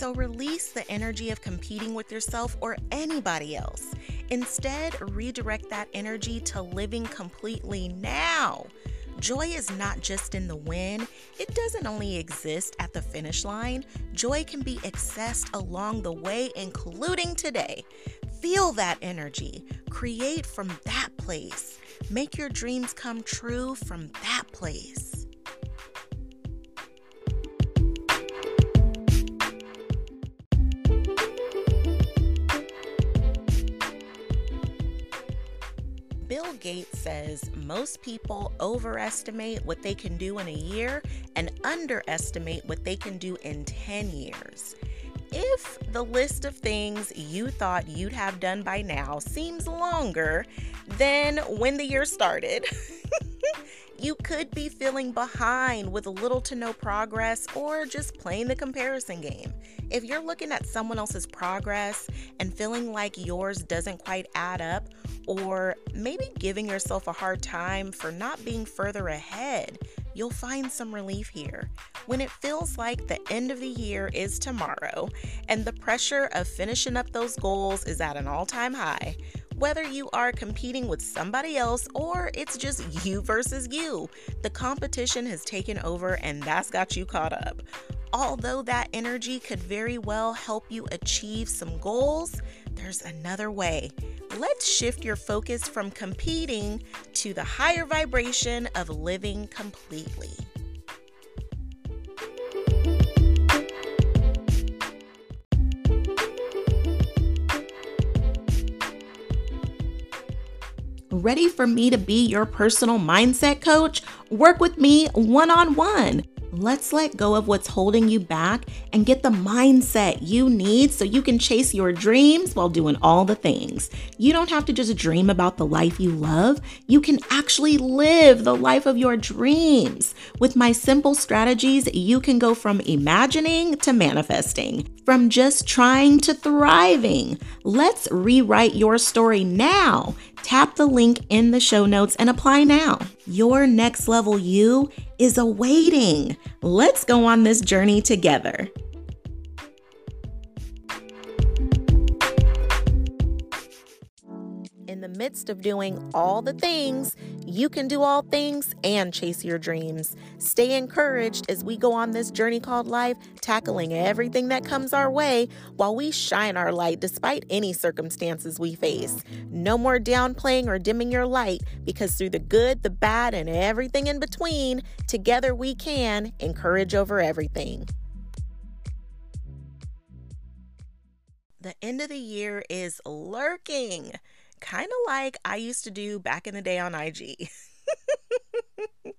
So release the energy of competing with yourself or anybody else. Instead, redirect that energy to living completely now. Joy is not just in the win, it doesn't only exist at the finish line. Joy can be accessed along the way, including today. Feel that energy, create from that place, make your dreams come true from that place. Gates says most people overestimate what they can do in a year and underestimate what they can do in 10 years. If the list of things you thought you'd have done by now seems longer than when the year started, you could be feeling behind with little to no progress or just playing the comparison game. If you're looking at someone else's progress and feeling like yours doesn't quite add up, or maybe giving yourself a hard time for not being further ahead, you'll find some relief here. When it feels like the end of the year is tomorrow and the pressure of finishing up those goals is at an all time high, whether you are competing with somebody else or it's just you versus you, the competition has taken over and that's got you caught up. Although that energy could very well help you achieve some goals, there's another way. Let's shift your focus from competing to the higher vibration of living completely. Ready for me to be your personal mindset coach? Work with me one on one. Let's let go of what's holding you back and get the mindset you need so you can chase your dreams while doing all the things. You don't have to just dream about the life you love, you can actually live the life of your dreams. With my simple strategies, you can go from imagining to manifesting, from just trying to thriving. Let's rewrite your story now. Tap the link in the show notes and apply now. Your next level you is awaiting. Let's go on this journey together. Midst of doing all the things, you can do all things and chase your dreams. Stay encouraged as we go on this journey called life, tackling everything that comes our way while we shine our light despite any circumstances we face. No more downplaying or dimming your light because through the good, the bad, and everything in between, together we can encourage over everything. The end of the year is lurking kind of like I used to do back in the day on IG.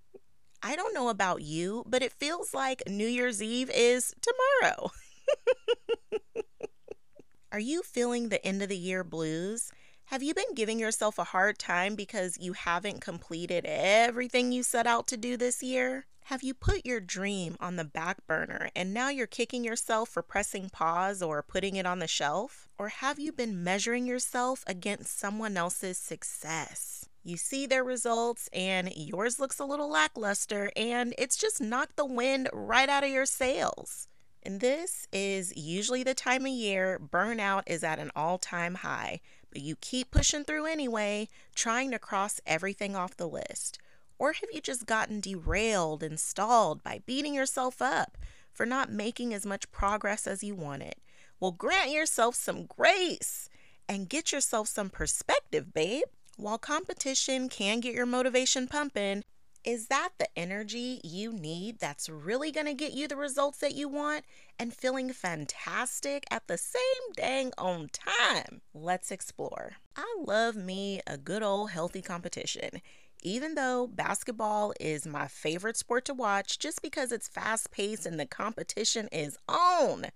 I don't know about you, but it feels like New Year's Eve is tomorrow. Are you feeling the end of the year blues? Have you been giving yourself a hard time because you haven't completed everything you set out to do this year? Have you put your dream on the back burner and now you're kicking yourself for pressing pause or putting it on the shelf? Or have you been measuring yourself against someone else's success? You see their results and yours looks a little lackluster and it's just knocked the wind right out of your sails. And this is usually the time of year burnout is at an all time high, but you keep pushing through anyway, trying to cross everything off the list. Or have you just gotten derailed and stalled by beating yourself up for not making as much progress as you wanted? Well, grant yourself some grace and get yourself some perspective, babe. While competition can get your motivation pumping, is that the energy you need that's really going to get you the results that you want and feeling fantastic at the same dang on time? Let's explore. I love me a good old healthy competition even though basketball is my favorite sport to watch just because it's fast paced and the competition is on,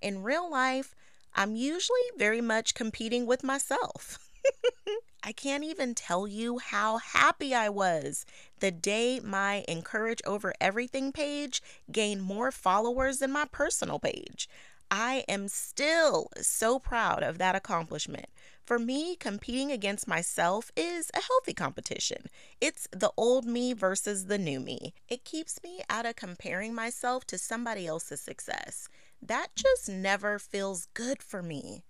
in real life, I'm usually very much competing with myself. I can't even tell you how happy I was the day my Encourage Over Everything page gained more followers than my personal page. I am still so proud of that accomplishment. For me, competing against myself is a healthy competition. It's the old me versus the new me. It keeps me out of comparing myself to somebody else's success. that just never feels good for me.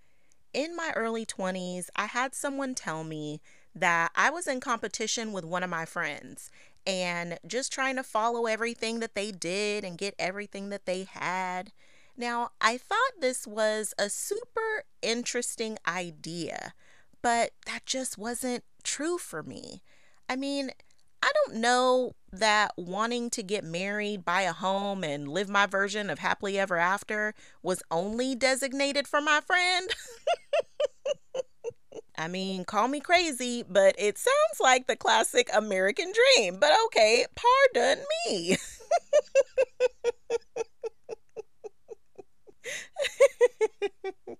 In my early 20s, I had someone tell me that I was in competition with one of my friends and just trying to follow everything that they did and get everything that they had. Now, I thought this was a super interesting idea, but that just wasn't true for me. I mean, I don't know that wanting to get married, buy a home, and live my version of happily ever after was only designated for my friend. I mean, call me crazy, but it sounds like the classic American dream. But okay, pardon me.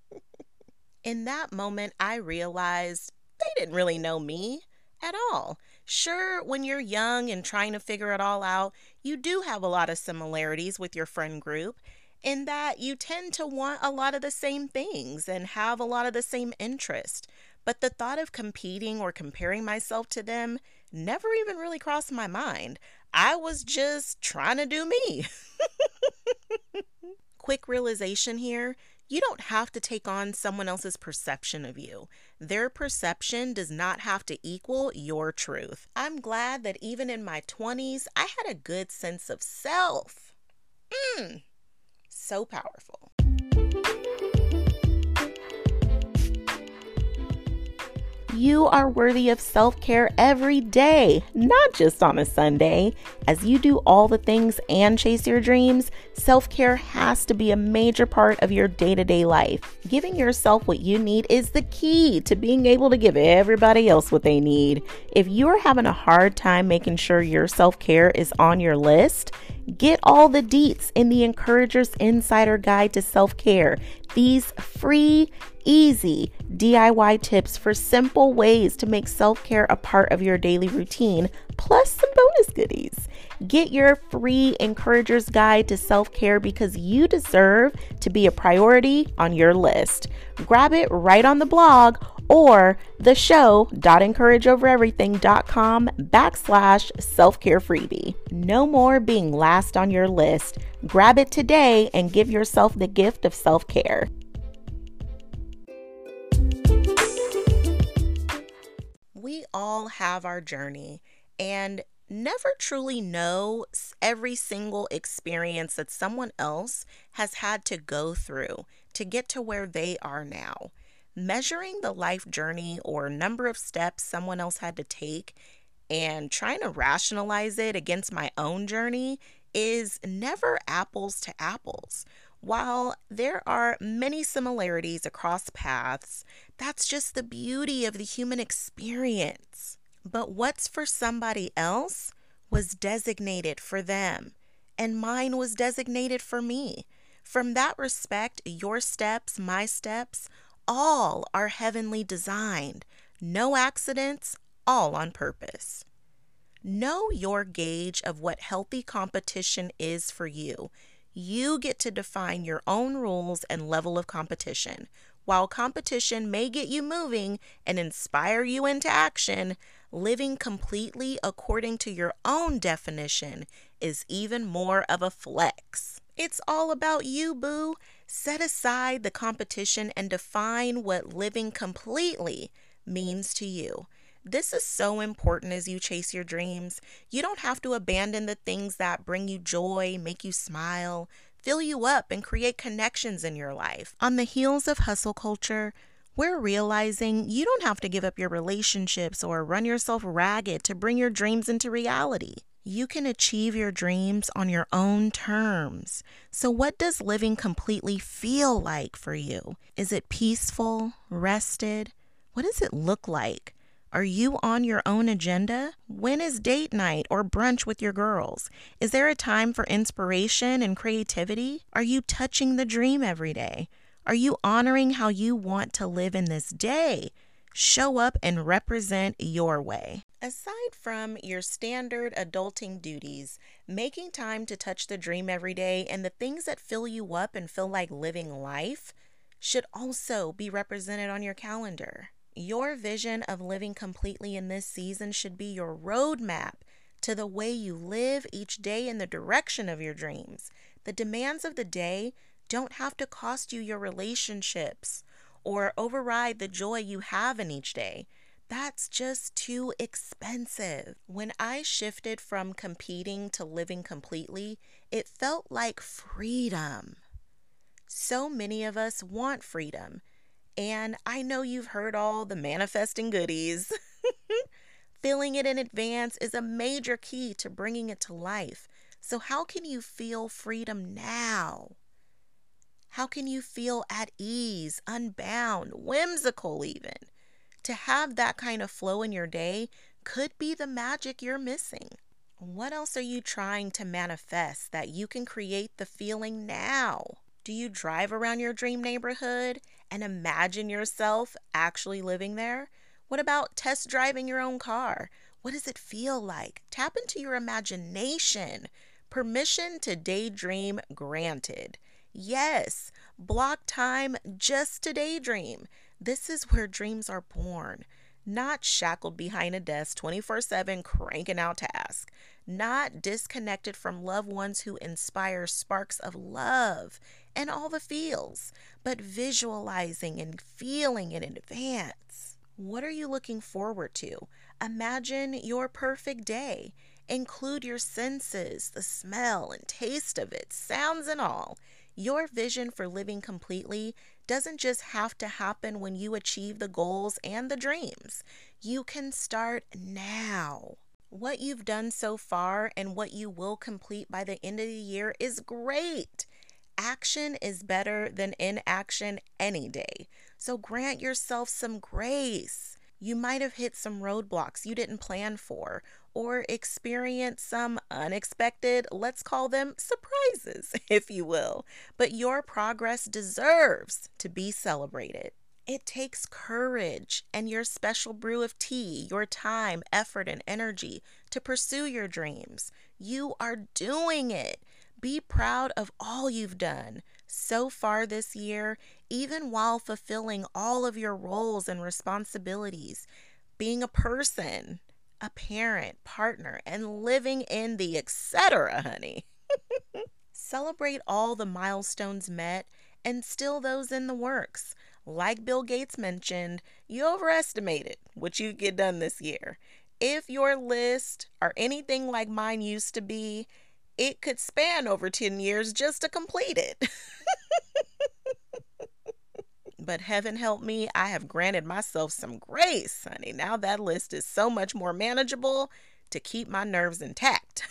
In that moment, I realized they didn't really know me at all. Sure, when you're young and trying to figure it all out, you do have a lot of similarities with your friend group in that you tend to want a lot of the same things and have a lot of the same interest. But the thought of competing or comparing myself to them never even really crossed my mind. I was just trying to do me. Quick realization here you don't have to take on someone else's perception of you. Their perception does not have to equal your truth. I'm glad that even in my 20s, I had a good sense of self. Mmm, so powerful. You are worthy of self care every day, not just on a Sunday. As you do all the things and chase your dreams, self care has to be a major part of your day to day life. Giving yourself what you need is the key to being able to give everybody else what they need. If you are having a hard time making sure your self care is on your list, Get all the deets in the Encourager's Insider Guide to Self Care. These free, easy DIY tips for simple ways to make self care a part of your daily routine, plus some bonus goodies. Get your free Encourager's Guide to Self Care because you deserve to be a priority on your list. Grab it right on the blog or the show.encourageovereverything.com backslash self-care freebie. No more being last on your list. Grab it today and give yourself the gift of self-care. We all have our journey and never truly know every single experience that someone else has had to go through to get to where they are now measuring the life journey or number of steps someone else had to take and trying to rationalize it against my own journey is never apples to apples. While there are many similarities across paths, that's just the beauty of the human experience. But what's for somebody else was designated for them, and mine was designated for me. From that respect, your steps, my steps, all are heavenly designed, no accidents, all on purpose. Know your gauge of what healthy competition is for you. You get to define your own rules and level of competition. While competition may get you moving and inspire you into action, living completely according to your own definition is even more of a flex. It's all about you, boo. Set aside the competition and define what living completely means to you. This is so important as you chase your dreams. You don't have to abandon the things that bring you joy, make you smile, fill you up, and create connections in your life. On the heels of hustle culture, we're realizing you don't have to give up your relationships or run yourself ragged to bring your dreams into reality. You can achieve your dreams on your own terms. So, what does living completely feel like for you? Is it peaceful, rested? What does it look like? Are you on your own agenda? When is date night or brunch with your girls? Is there a time for inspiration and creativity? Are you touching the dream every day? Are you honoring how you want to live in this day? Show up and represent your way. Aside from your standard adulting duties, making time to touch the dream every day and the things that fill you up and feel like living life should also be represented on your calendar. Your vision of living completely in this season should be your roadmap to the way you live each day in the direction of your dreams. The demands of the day don't have to cost you your relationships or override the joy you have in each day. That's just too expensive. When I shifted from competing to living completely, it felt like freedom. So many of us want freedom, and I know you've heard all the manifesting goodies. Feeling it in advance is a major key to bringing it to life. So, how can you feel freedom now? How can you feel at ease, unbound, whimsical, even? To have that kind of flow in your day could be the magic you're missing. What else are you trying to manifest that you can create the feeling now? Do you drive around your dream neighborhood and imagine yourself actually living there? What about test driving your own car? What does it feel like? Tap into your imagination. Permission to daydream granted. Yes, block time just to daydream. This is where dreams are born, not shackled behind a desk 24 7 cranking out tasks, not disconnected from loved ones who inspire sparks of love and all the feels, but visualizing and feeling it in advance. What are you looking forward to? Imagine your perfect day. Include your senses, the smell and taste of it, sounds and all. Your vision for living completely doesn't just have to happen when you achieve the goals and the dreams. You can start now. What you've done so far and what you will complete by the end of the year is great. Action is better than inaction any day. So grant yourself some grace. You might have hit some roadblocks you didn't plan for, or experience some unexpected, let's call them surprises, if you will. But your progress deserves to be celebrated. It takes courage and your special brew of tea, your time, effort, and energy to pursue your dreams. You are doing it. Be proud of all you've done so far this year, even while fulfilling all of your roles and responsibilities. Being a person, a parent, partner, and living in the etc., honey. Celebrate all the milestones met and still those in the works. Like Bill Gates mentioned, you overestimated what you get done this year. If your list are anything like mine used to be, it could span over 10 years just to complete it. But heaven help me, I have granted myself some grace, honey. Now that list is so much more manageable to keep my nerves intact.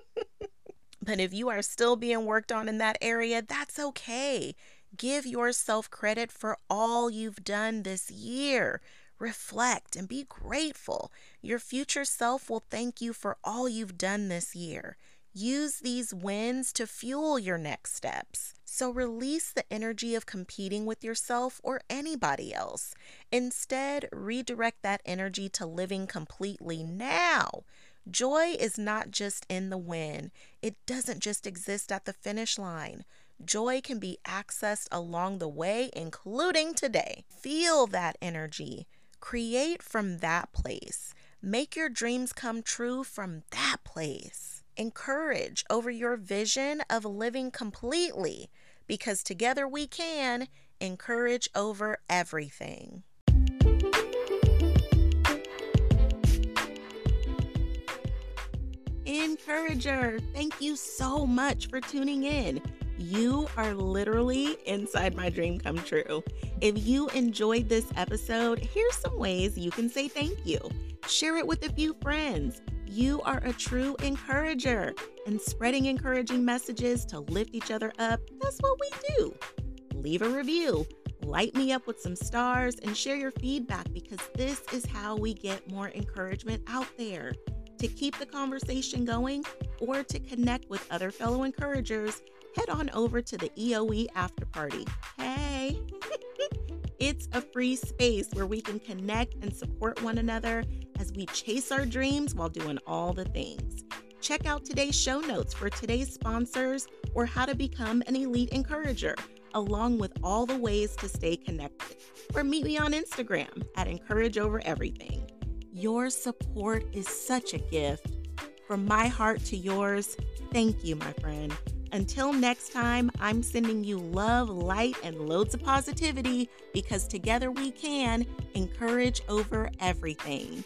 but if you are still being worked on in that area, that's okay. Give yourself credit for all you've done this year. Reflect and be grateful. Your future self will thank you for all you've done this year. Use these wins to fuel your next steps. So release the energy of competing with yourself or anybody else. Instead, redirect that energy to living completely now. Joy is not just in the win, it doesn't just exist at the finish line. Joy can be accessed along the way, including today. Feel that energy. Create from that place. Make your dreams come true from that place encourage over your vision of living completely because together we can encourage over everything. Encourager, thank you so much for tuning in. You are literally inside my dream come true. If you enjoyed this episode, here's some ways you can say thank you. Share it with a few friends you are a true encourager, and spreading encouraging messages to lift each other up, that's what we do. Leave a review, light me up with some stars, and share your feedback because this is how we get more encouragement out there. To keep the conversation going or to connect with other fellow encouragers, head on over to the EOE After Party. Hey! It's a free space where we can connect and support one another as we chase our dreams while doing all the things. Check out today's show notes for today's sponsors or how to become an elite encourager, along with all the ways to stay connected. Or meet me on Instagram at Encourage Over Everything. Your support is such a gift. From my heart to yours, thank you, my friend. Until next time, I'm sending you love, light, and loads of positivity because together we can encourage over everything.